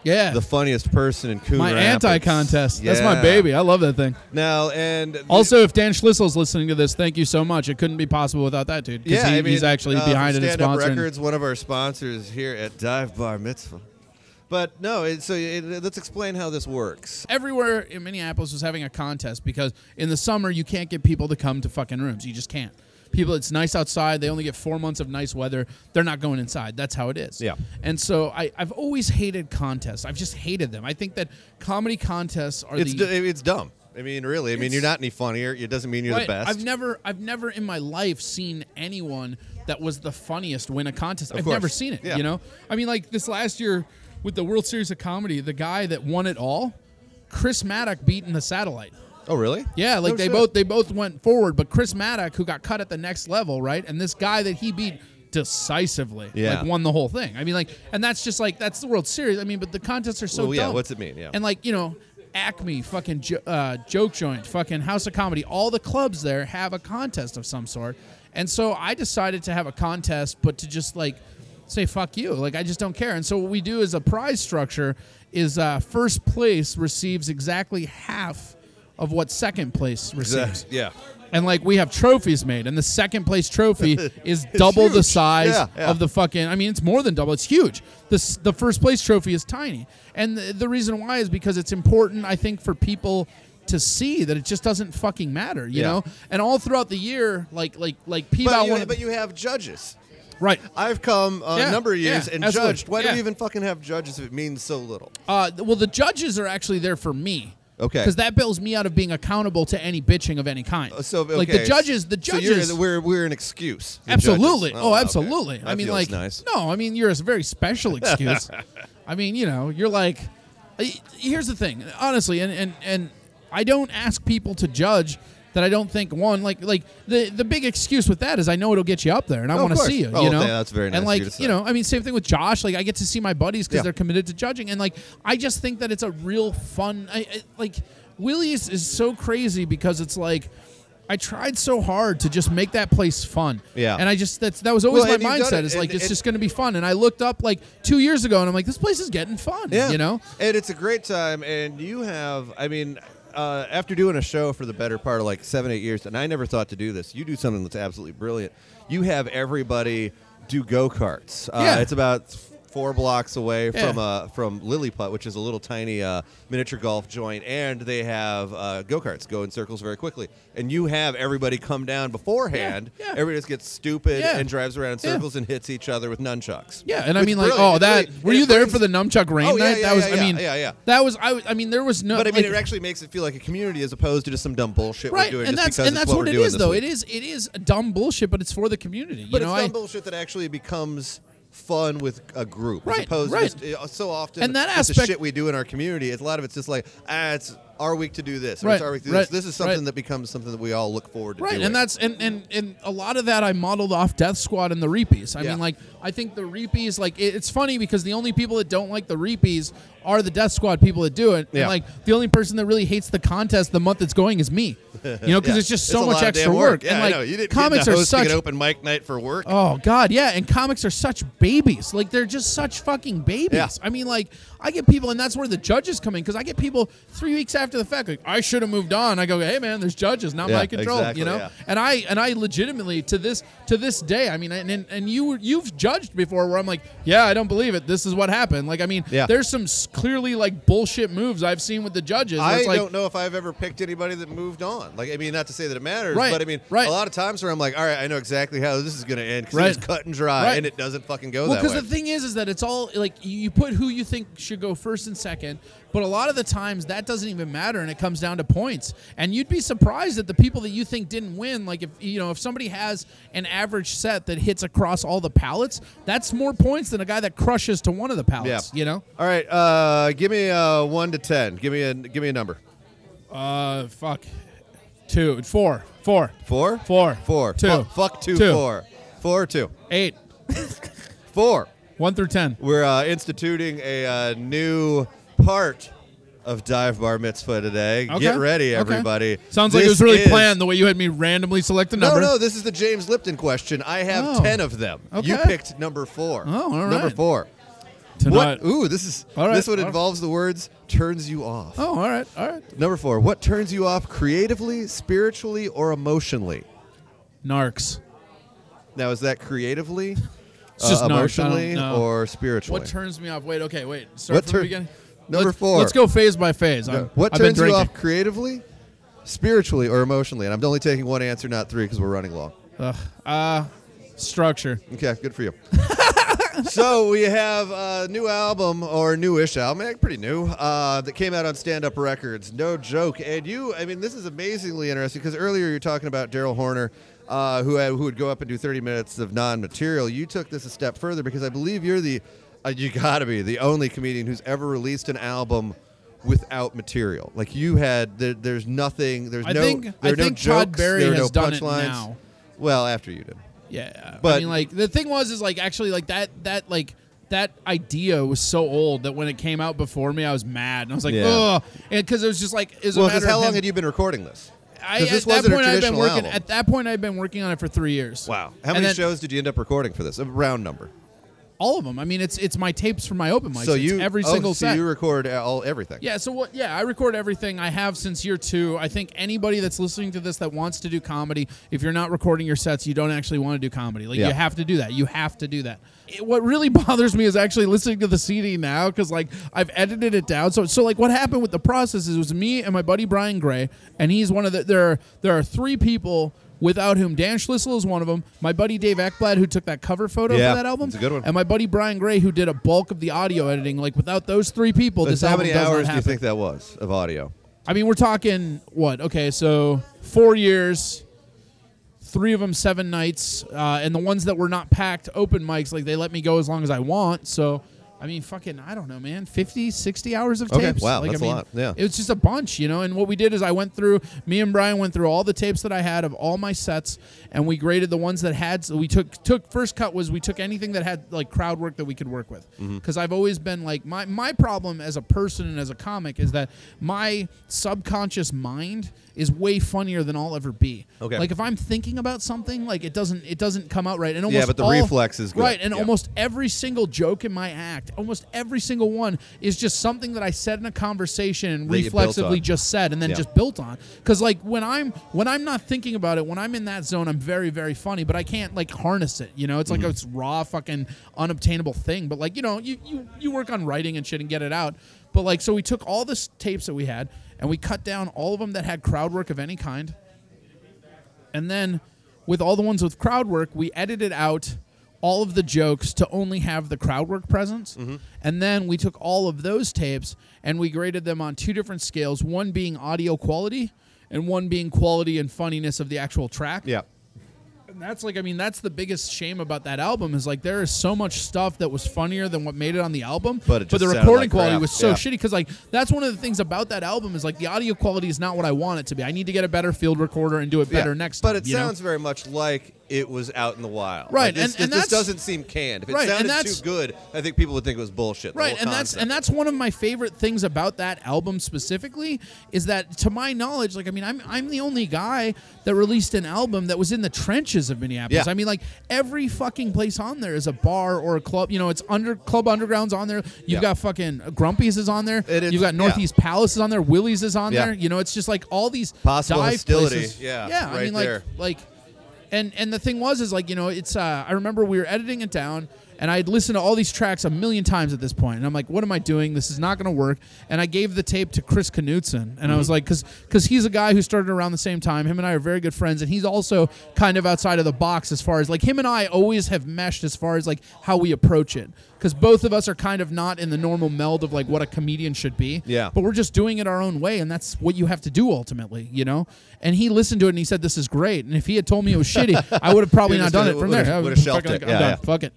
Yeah. the funniest person in Coon my Rapids. anti-contest. That's my baby. I love that thing. Now and Also, if Dan Schlissel's listening to this, thank you so much. It couldn't be possible without that dude. yeah, he- I mean, he's actually uh, behind it and Stand Up sponsoring. Records, one of our sponsors here at Dive Bar Mitzvah. But no, it, so it, let's explain how this works. Everywhere in Minneapolis was having a contest because in the summer you can't get people to come to fucking rooms. You just can't. People, it's nice outside. They only get four months of nice weather. They're not going inside. That's how it is. Yeah. And so I, I've always hated contests. I've just hated them. I think that comedy contests are It's the d- it's dumb. I mean, really. I mean, you're not any funnier. It doesn't mean you're Right. the best. I've never, I've never in my life seen anyone that was the funniest win a contest. I've course. never seen it. Yeah. You know, I mean, like this last year with the World Series of Comedy, the guy that won it all, Chris Maddock beat in the Satellite. oh, really? Yeah, like No they shit. both they both went forward, but Chris Maddock, who got cut at the next level, right, and this guy that he beat decisively, Yeah. like won the whole thing. I mean, like, and that's just like that's the World Series. I mean, but the contests are so Well, yeah, dumb. what's it mean? Yeah. and like you know. Acme, fucking jo- uh, joke joint, fucking House of Comedy. All the clubs there have a contest of some sort, and so I decided to have a contest, but to just like say fuck you, like I just don't care. And so what we do as a prize structure is uh, first place receives exactly half of what second place receives. yeah. And like we have trophies made, and the second place trophy is double the size Yeah, yeah. of the fucking. I mean, it's more than double. It's huge. The the first place trophy is tiny, and the, the reason why is because it's important. I think for people to see that it just doesn't fucking matter, you Yeah. know. And all throughout the year, like like like But P-Bow you, but you have judges. Right. I've come a Yeah, number of years yeah, and absolutely. judged. Why do Yeah. we even fucking have judges if it means so little? Uh, well, the judges are actually there for me. Okay. Because that bails me out of being accountable to any bitching of any kind. Uh, So okay. like the judges, the So you're- judges. we're we're an excuse. the absolutely. Oh, okay. absolutely. That I mean, feels like, nice. no, I mean, you're a very special excuse. I mean, you know, you're like, I- here's the thing, honestly, and and and I don't ask people to judge that I don't think one like like the the big excuse with that is I know it'll get you up there and I Oh, want to see you. Oh, you know, that's very nice And like you you know, I mean, same thing with Josh. Like I get to see my buddies because Yeah. they're committed to judging, and like I just think that it's a real fun. I, I like Willie's is so crazy because it's like. I tried so hard to just make that place fun. Yeah. And I just that's that was always Well, my mindset it, is like and- it's and- just going to be fun. And I looked up like 2 years ago and I'm like this place is getting fun, Yeah. you know? And it's a great time. And you have, I mean, uh, after doing a show for the better part of like seven, eight years, and I never thought to do this, you do something that's absolutely brilliant. You have everybody do go karts. Uh, Yeah. It's about four blocks away Yeah. from uh, from Lilliput, which is a little tiny uh, miniature golf joint, and they have uh, go karts go in circles very quickly. And you have everybody come down beforehand. Yeah, yeah. Everybody just gets stupid and drives around in circles and hits each other with nunchucks. Yeah, and I mean, like, brilliant. oh, that. were and you there brings- for the nunchuck rain Oh, yeah, night? yeah, that was. yeah, I mean, yeah, yeah. That was. I. I mean, there was no. But I mean, like- it actually makes it feel like a community as opposed to just some dumb bullshit right, we're doing and just that's because and it's that's what, what we're doing though. week. It is. It is dumb bullshit, but it's for the community. But you know, it's dumb I, bullshit that actually becomes fun with a group as Right, opposed right. to just so often And that with the shit we do in our community. It's a lot of it's just like ah, it's our week to do this. Right, it's our week to do right, this. This is something right. that becomes something that we all look forward to Right, doing. and that's and, and and a lot of that I modeled off Death Squad and the Reepies. I Yeah. mean, like I think the Reepies, like it, it's funny because the only people that don't like the Reepies are the Death Squad people that do it. Yeah. And like the only person that really hates the contest the month it's going is me. You know, because Yeah. it's just so a much extra damn work. Yeah, and like I know. You didn't comics get into are such an open mic night for work. Oh God, yeah, and comics are such babies. Like they're just such fucking babies. Yeah. I mean, like I get people, and that's where the judges come in because I get people three weeks after the fact, like I should have moved on. I go, hey man, there's judges, not Yeah, my control. exactly, you know, yeah. and I and I legitimately to this to this day, I mean, and and, and you you've judged before where I'm like, yeah, I don't believe it. This is what happened. Like I mean, Yeah. there's some clearly like bullshit moves I've seen with the judges. I it's like, don't know if I've ever picked anybody that moved on. Like, I mean, not to say that it matters, Right, but I mean, right. a lot of times where I'm like, all right, I know exactly how this is going to end because Right. it's cut and dry, Right. and it doesn't fucking go that way. Well, because the thing is, is that it's all like you you put who you think should go first and second, but a lot of the times that doesn't even matter, and it comes down to points. And you'd be surprised at the people that you think didn't win. Like if you know if somebody has an average set that hits across all the pallets, that's more points than a guy that crushes to one of the pallets. Yeah. You know? all right, uh, give me a one to ten. Give me a give me a number. Uh, fuck. Two, four, four, Four. four, Four. two, Fuck, fuck two, two. Four. Four. Two. eight, Four. One through ten. We're uh, instituting a uh, new part of Dive Bar Mitzvah today. Okay, Get ready, okay. everybody. Sounds like it was really is- planned the way you had me randomly select a number. no, no, this is the James Lipton question. I have Oh. ten of them. You picked number four. Oh, all Number four. Tonight. What? Ooh, this is All right, this one all right. involves the words turns you off. Oh, all right, all right. Number four. What turns you off creatively, spiritually, or emotionally? Narcs. Now, is that creatively, just uh, narcs. I don't emotionally, know. or spiritually? What turns me off? Wait, okay, wait. Start What from tur- the beginning. Number let's, four. Let's go phase by phase. I'm, what I've been turns you drinking. off creatively, spiritually, or emotionally? And I'm only taking one answer, not three, because we're running long. Ugh. Uh, structure. Okay, good for you. so we have a new album or newish album, eh, pretty new, uh, that came out on Stand Up Records. No joke. And you, I mean, this is amazingly interesting because earlier you were talking about Daryl Horner, uh, who had, who would go up and do 30 minutes of non-material. You took this a step further because I believe you're the, uh, you got to be the only comedian who's ever released an album without material. Like you had, there, there's nothing. There's I no. think- there I are no think jokes. Todd Barry there are has no punchlines. Well, after you did. Yeah, But- I mean, like the thing was, is like actually like that that like that idea was so old that when it came out before me, I was mad and I was like, Yeah. ugh, because it was just like, is Well, because because how long had you been recording this? I, at this that wasn't a point, I'd been traditional working. album. At that point, I'd been working on it for three years. Wow. How And many then- shows did you end up recording for this? A round number. All of them. I mean, it's it's my tapes from my open mics. so It's you every oh, single so set. you record all everything. Yeah, so what yeah, I record everything I have since year 2. I think anybody that's listening to this that wants to do comedy, if you're not recording your sets, you don't actually want to do comedy. Like Yeah. you have to do that. You have to do that. What really bothers me is actually listening to the CD now cuz like I've edited it down. So so like what happened with the process is it was me and my buddy Brian Gray and he's one of the there are, there are three people without whom Dan Schlissel is one of them. My buddy Dave Ekblad, who took that cover photo Yeah, for that album, it's a good one. and my buddy Brian Gray, who did a bulk of the audio editing. Like without those three people, this how many hours do you think that was of audio? I mean, we're talking what? Okay, so four years, three of them seven nights, uh, and the ones that were not packed open mics, like they let me go as long as I want. So, I mean, fucking, I don't know, man, 50, 60 hours of Okay, tapes. wow, like, that's I a mean, lot, yeah. it was just a bunch, you know. And what we did is I went through, me and Brian went through all the tapes that I had of all my sets, and we graded the ones that had. So we took took first cut was we took anything that had like crowd work that we could work with, Mm-hmm. because I've always been like my my problem as a person and as a comic is that my subconscious mind is way funnier than I'll ever be. Okay. Like if I'm thinking about something, like it doesn't it doesn't come out right. And almost Yeah, but the all- reflex is good. right. And Yeah. almost every single joke in my act, almost every single one, is just something that I said in a conversation and That you built reflexively on. just said and then Yeah. just built on. Because like when I'm when I'm not thinking about it, when I'm in that zone, I'm very very funny, but I can't like harness it. You know, it's like Mm-hmm. it's raw fucking unobtainable thing. But like you know, you you you work on writing and shit and get it out. But like so, we took all the s- tapes that we had and we cut down all of them that had crowd work of any kind. And then with all the ones with crowd work, we edited out all of the jokes to only have the crowd work presence. Mm-hmm. And then we took all of those tapes and we graded them on two different scales, one being audio quality and one being quality and funniness of the actual track. Yeah. And that's like I mean that's the biggest shame about that album is like there is so much stuff that was funnier than what made it on the album, But it just the recording like quality crap. was so Yeah. shitty because like that's one of the things about that album is like the audio quality is not what I want it to be. I need to get a better field recorder and do it better yeah. next But time. it you know? sounds very much like it was out in the wild. Right, Like, this, and- and this, this doesn't seem canned. If it Right, sounded too good, I think people would think it was bullshit. right and that's and that's one of my favorite things about that album specifically is that to my knowledge like i mean i'm i'm the only guy that released an album that was in the trenches of minneapolis Yeah. i mean like every fucking place on there is a bar or a club you know it's under club underground's on there you've Yeah. got fucking grumpy's is on there you've got yeah. northeast palace is on there willie's is on Yeah. there you know it's just like all these Possible dive hostility. places. Yeah, yeah i right mean like there. like and and the thing was is like you know it's uh, I remember we were editing it down and I'd listened to all these tracks a million times at this point and I'm like what am I doing this is not going to work and I gave the tape to Chris Knutson and I was Mm-hmm. like cuz cuz he's a guy who started around the same time him and I are very good friends and he's also kind of outside of the box as far as like him and I always have meshed as far as like how we approach it cuz both of us are kind of not in the normal meld of like what a comedian should be Yeah. but we're just doing it our own way and that's what you have to do ultimately you know and he listened to it and he said this is great and if he had told me it was shitty i would have probably not done it from there I would've would've shelved it. Yeah, done. yeah. fuck it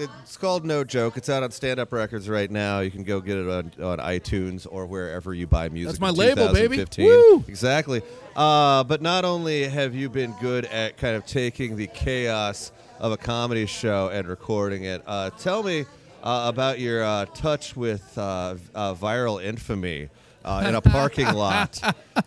It's called No Joke. It's out on Stand Up Records right now. You can go get it on, on iTunes or wherever you buy music. That's my in label, baby. 2015. Woo! Exactly. Uh, but not only have you been good at kind of taking the chaos of a comedy show and recording it, uh, tell me uh, about your uh, touch with uh, uh, viral infamy uh, in a parking lot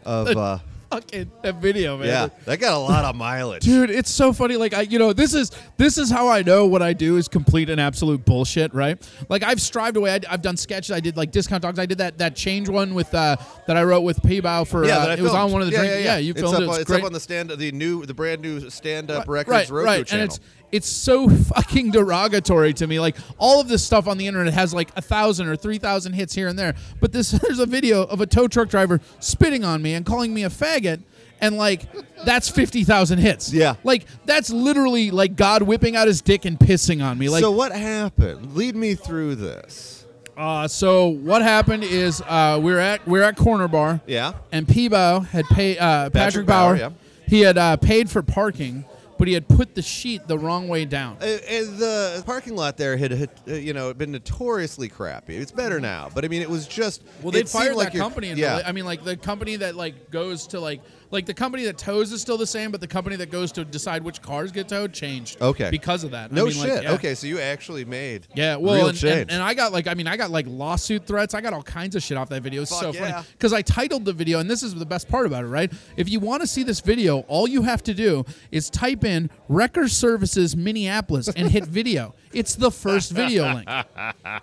of. Fucking that video man. Yeah, that got a lot of mileage. dude it's so funny. Like i you know this is this is how i know what i do is complete and absolute bullshit right? Like i've strived away. I, have done sketches. I did like discount dogs. I did that that change one with uh that i wrote with Peebow for Yeah, uh, it was on one of the yeah, drink yeah, yeah, yeah. you it's filmed up, it it's it's up on the stand, the new, the brand new stand-up records right, Roku right. channel. And it's it's so fucking derogatory to me. Like all of this stuff on the internet has like a thousand or three thousand hits here and there. But this there's a video of a tow truck driver spitting on me and calling me a faggot. And like that's fifty thousand hits. Yeah. like that's literally like God whipping out his dick and pissing on me. Like so what happened? Lead me through this. uh, so what happened is uh, we are at we are at Corner Bar. Yeah. and Peebo had paid uh, Patrick, Patrick Bauer. Bauer, yeah. He had uh, paid for parking, but he had put the sheet the wrong way down. Uh, and the parking lot there had, had uh, you know, been notoriously crappy. It's better now, but I mean, it was just. Well, they fired like that company. Yeah. I mean, like the company that like goes to like like the company that tows is still the same, but the company that goes to decide which cars get towed changed. Okay. because of that. I no mean, like, shit. yeah. Okay, so you actually made. Yeah, well, real and, change. and, and I got like, I mean, I got like lawsuit threats. I got all kinds of shit off that video. It's so Fuck funny because I titled the video, and this is the best part about it, right? If you want to see this video, all you have to do is type in Wrecker Services Minneapolis and hit video. It's the first video link.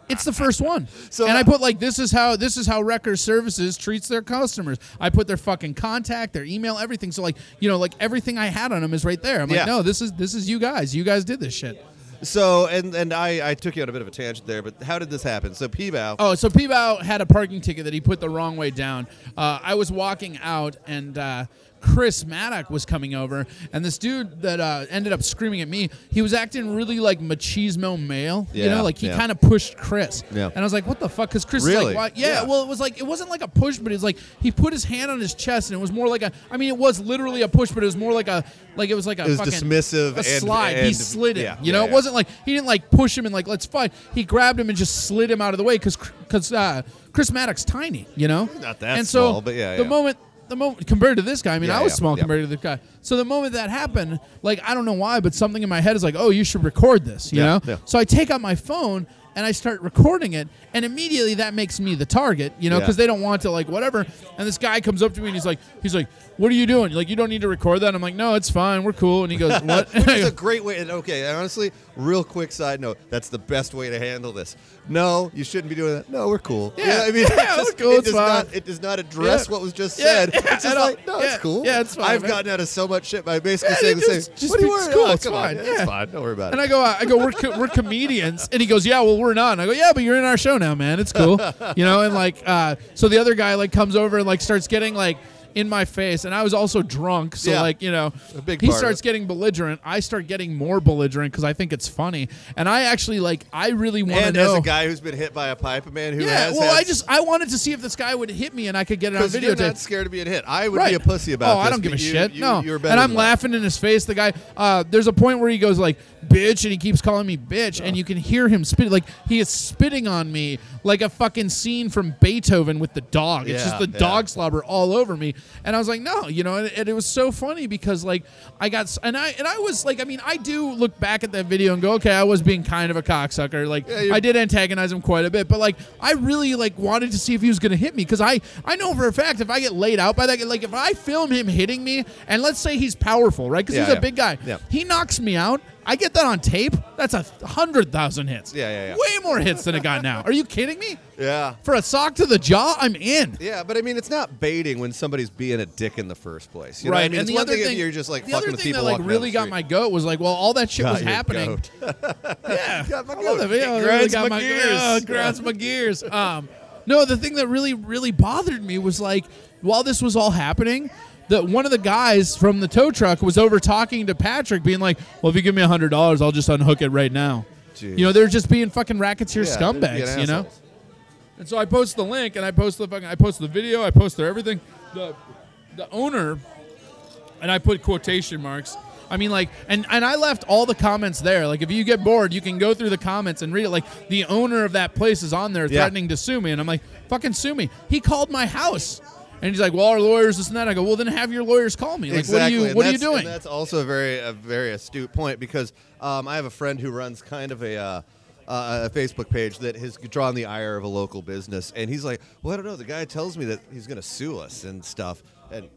It's the first one. So- and I put like this is how this is how Wrecker Services treats their customers. I put their fucking contact, their email, everything. So like you know like everything I had on them is right there. I'm Yeah. like, no, this is this is you guys. You guys did this shit. so, and and I, I took you on a bit of a tangent there, but how did this happen? So, Peebow. Oh, so Peebow had a parking ticket that he put the wrong way down. Uh, I was walking out, and uh, Chris Maddock was coming over, and this dude that uh, ended up screaming at me, he was acting really like machismo male. you know, like he yeah. kind of pushed Chris. Yeah. And I was like, what the fuck? Because Chris is Really? like? Yeah, Yeah. Well, it was like it wasn't like a push, but it was like he put his hand on his chest, and it was more like a. I mean, it was literally a push, but it was more like a like it was like a It was fucking dismissive a and- slide. he slid him. yeah, you know, yeah, it yeah. wasn't like he didn't like push him and like let's fight. He grabbed him and just slid him out of the way because because uh, Chris Maddock's tiny. You know, Not that and so small, but yeah, the moment. The moment compared to this guy, I mean, Yeah, I was yeah, small yeah. compared to the guy. So the moment that happened, like I don't know why, but something in my head is like, "Oh, you should record this," you Yeah, know. yeah. So I take out my phone and I start recording it, and immediately that makes me the target, you know, Yeah. because they don't want to like whatever. And this guy comes up to me and he's like, he's like, "What are you doing? Like, you don't need to record that." I'm like, "No, it's fine. We're cool." And he goes, "What?" Which is a great way. And okay, and honestly, real quick side note: that's the best way to handle this. No, you shouldn't be doing that. No, we're cool. Yeah. I mean, Yeah, it's just, we're cool, It it's does fine. not. It does not address Yeah. what was just Yeah, said. yeah, it's just at all. like, no, Yeah. it's cool. Yeah, it's fine, I've man. gotten out of so much shit by basically Yeah, saying the just- same. just what you be- it's cool, about? it's Come on, fine, yeah. It's fine. Don't worry about it. And it. I go, I go, we're, co- we're comedians, and he goes, yeah, well, we're not. And I go, yeah, but you're in our show now, man. It's cool, you know. And like, uh, so the other guy like comes over and like starts getting like in my face, and I was also drunk, so Yeah. like, you know, A big he part of starts it. getting belligerent. I start getting more belligerent because I think it's funny, and I actually like, I really want to and know. as a guy who's been hit by a pipe a man who yeah, has well, had I just I wanted to see if this guy would hit me and I could get it on because you're videotape. not scared of being hit. I would be a pussy about Oh, this. I don't give a but you- shit. you- no, you're better and I'm than that. laughing in his face. The guy, uh, there's a point where he goes like "bitch" and he keeps calling me "bitch," and you can hear him spit like he is spitting on me like a fucking scene from Beethoven with the dog. It's Yeah, just the yeah. dog slobber all over me, and I was like, no, you know, and, and it was so funny because like I got s- and I and I was like, I mean, I do look back at that video and go, okay, I was being kind of a cocksucker. Like I did antagonize him quite a bit, but like I really like wanted to see if he was to hit me because I I know for a fact if I get laid out by that, like if I film him hitting me and let's say he's powerful, right? Because Yeah, he's a yeah. big guy, Yeah. he knocks me out. I get that on tape. That's a hundred thousand hits. Yeah, yeah, yeah. Way more hits than it got now. Are you kidding me? Yeah. For a sock to the jaw, I'm in. Yeah, but I mean, it's not baiting when somebody's being a dick in the first place. You right, what I mean, and it's the one other thing thing you're just like the fucking other with thing people that like really got my goat was like, well, all that shit Got was happening. goat. Yeah, Got my I love goat. It grinds really got my my gears. It grinds my gears. Um, no, the thing that really, really bothered me was like while this was all happening, that one of the guys from the tow truck was over talking to Patrick, being like, "Well, if you give me a hundred dollars, I'll just unhook it right now." Jeez. You know, they're just being fucking racketeer Yeah, scumbags. You know. And so I post the link, and I post the fucking, I post the video, I post their everything. The the owner, and I put quotation marks. I mean, like, and and I left all the comments there. Like, if you get bored, you can go through the comments and read it. Like, the owner of that place is on there Yeah. threatening to sue me, and I'm like, fucking sue me. He called my house, and he's like, well, our lawyers this and that. I go, well, then have your lawyers call me. Like, exactly. what are you what are you doing? that's also a very a very astute point because um, I have a friend who runs kind of a. Uh, uh, a Facebook page that has drawn the ire of a local business, and he's like, "Well, I don't know. The guy tells me that he's going to sue us and stuff." And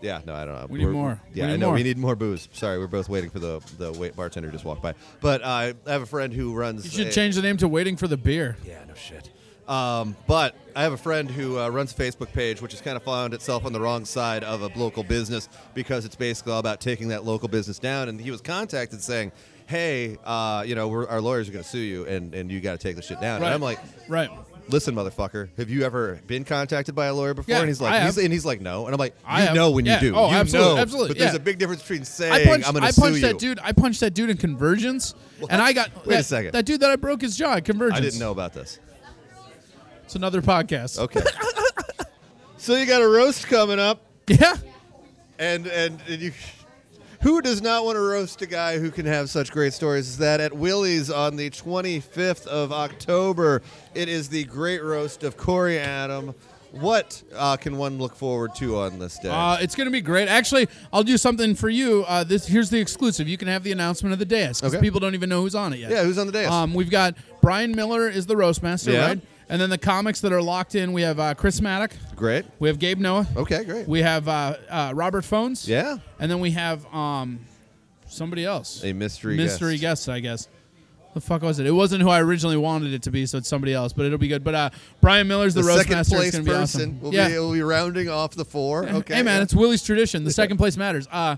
yeah, no, I don't know. We need We're- more. Yeah, need I know. more. We need more booze. Sorry, we're both waiting for the the wait bartender just walked by. But uh, I have a friend who runs. You should a- change the name to Waiting for the Beer. yeah, no shit. Um, but I have a friend who uh, runs a Facebook page, which has kind of found itself on the wrong side of a local business because it's basically all about taking that local business down. And he was contacted saying, "Hey, uh, you know, we're, our lawyers are going to sue you, and, and you got to take the shit down." Right. And I'm like, Right. "Listen, motherfucker, have you ever been contacted by a lawyer before?" Yeah, and he's like, he's, and he's like, "No," and I'm like, "You I have. know when Yeah. you do, Oh, you absolutely, know." absolutely, But there's yeah. a big difference between saying, I punched, "I'm going to sue punched you." that dude. I punched that dude in Convergence, and I got Wait a second. That dude that I broke his jaw at Convergence. I didn't know about this. It's another podcast. Okay. so you got a roast coming up. Yeah. And and, and you, who does not want to roast a guy who can have such great stories? Is that at Willie's on the 25th of October? It is the great roast of Corey Adam. What uh, can one look forward to on this day? Uh, it's going to be great. Actually, I'll do something for you. Uh, this here's the exclusive. You can have the announcement of the dais because Okay. people don't even know who's on it yet. yeah, who's on the dais? Um, we've got Brian Miller is the roast master, Yeah. right? And then the comics that are locked in. We have uh, Chris Maddock. great. We have Gabe Noah. Okay, great. We have uh, uh, Robert Phones. yeah, And then we have um, somebody else. a mystery mystery guest. guest, I guess. The fuck was it? It wasn't who I originally wanted it to be, so it's somebody else. But it'll be good. But uh, Brian Miller's the, The roast second master. place it's gonna be person awesome. will, yeah. be, will be rounding off the four. Okay, hey man, yeah. it's Willie's tradition. The second place matters. Uh,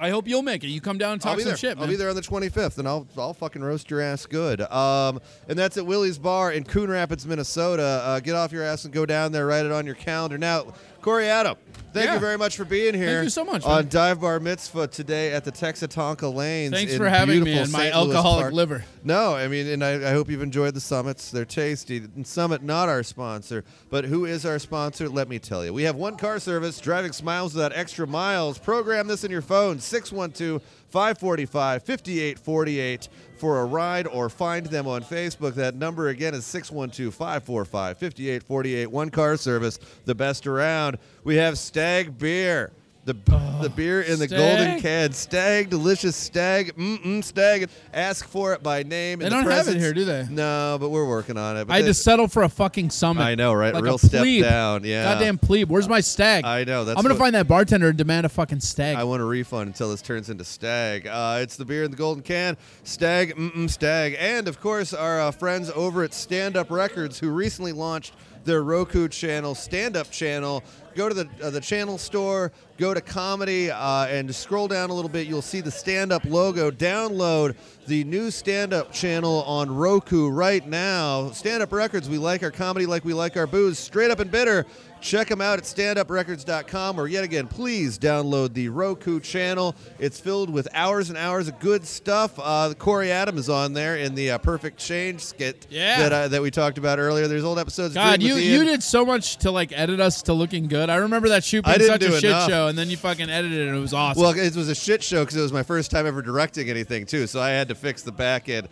I hope you'll make it. You come down and I'll talk be some there. shit, I'll be there on the 25th, and I'll I'll fucking roast your ass good. Um, and that's at Willie's Bar in Coon Rapids, Minnesota. Uh, get off your ass and go down there. Write it on your calendar. Now, Corey Adam. Thank Yeah. you very much for being here. Thank you so much, on man. Dive Bar Mitzvah today at the Texa Tonka Lanes. Thanks for having me and my St. Alcoholic Park. liver. No, I mean, and I, I hope you've enjoyed the summits. They're tasty. And Summit, not our sponsor, but who is our sponsor? Let me tell you. We have one car service, driving smiles without extra miles. Program this in your phone, 612 545 5848 for a ride or find them on Facebook. That number again is 612 545 5848. One car service, the best around. We have Stag Beer. The, the beer in the Stag? golden can. Stag, delicious stag. Mm-mm, stag. Ask for it by name. They in the don't have it here, do they? No, but we're working on it. But I had to settle for a fucking summit. I know, right? Like Real a step plebe. down, yeah. Goddamn plebe. Where's my stag? I know, that's I'm gonna find that bartender and demand a fucking stag. I want a refund until this turns into Stag. Uh, it's the beer in the golden can, Stag, mm-mm, Stag, and of course our uh, friends over at Stand Up Records who recently launched their Roku channel, Stand Up channel. Go to the uh, the channel store, go to comedy, uh, and scroll down a little bit. You'll see the Stand Up logo. Download the new Stand Up channel on Roku right now. Stand Up Records. We like our comedy like we like our booze. Straight up and bitter. Check them out at standuprecords.com or yet again, please download the Roku channel. It's filled with hours and hours of good stuff. Uh, Corey Adam is on there in the uh, Perfect Change skit Yeah. that, uh, that we talked about earlier. There's old episodes. of God, you with you did so much to like edit us to looking good. I remember that shoot I being didn't such a do shit enough. show, and then you fucking edited it, and it was awesome. Well, it was a shit show because it was my first time ever directing anything too, so I had to fix the back end.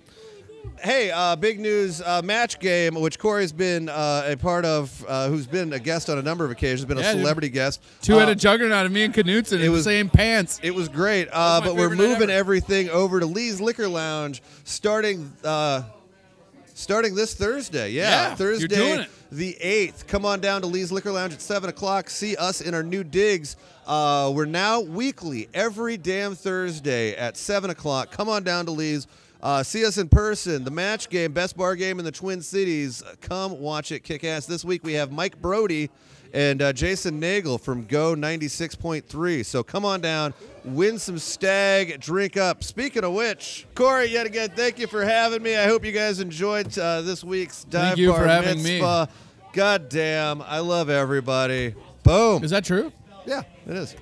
Hey, uh, big news! Uh, match game, which Corey's been uh, a part of, uh, who's been a guest on a number of occasions, been Yeah, a dude. celebrity guest. Two-headed Uh, juggernaut of me and Knutson in it was- the same pants. It was great, uh, but we're moving everything over to Lee's Liquor Lounge starting uh, starting this Thursday. Yeah, Yeah, Thursday the eighth. Come on down to Lee's Liquor Lounge at seven o'clock. See us in our new digs. Uh, we're now weekly, every damn Thursday at seven o'clock. Come on down to Lee's. Uh, see us in person. The match game, best bar game in the Twin Cities. Come watch it, kick ass. This week we have Mike Brody and uh, Jason Nagel from Go 96.3. So come on down, win some stag, drink up. Speaking of which, Corey, yet again, thank you for having me. I hope you guys enjoyed uh, this week's Dive Thank you Bar for having me. God damn, I love everybody. Boom. Is that true? yeah, it is.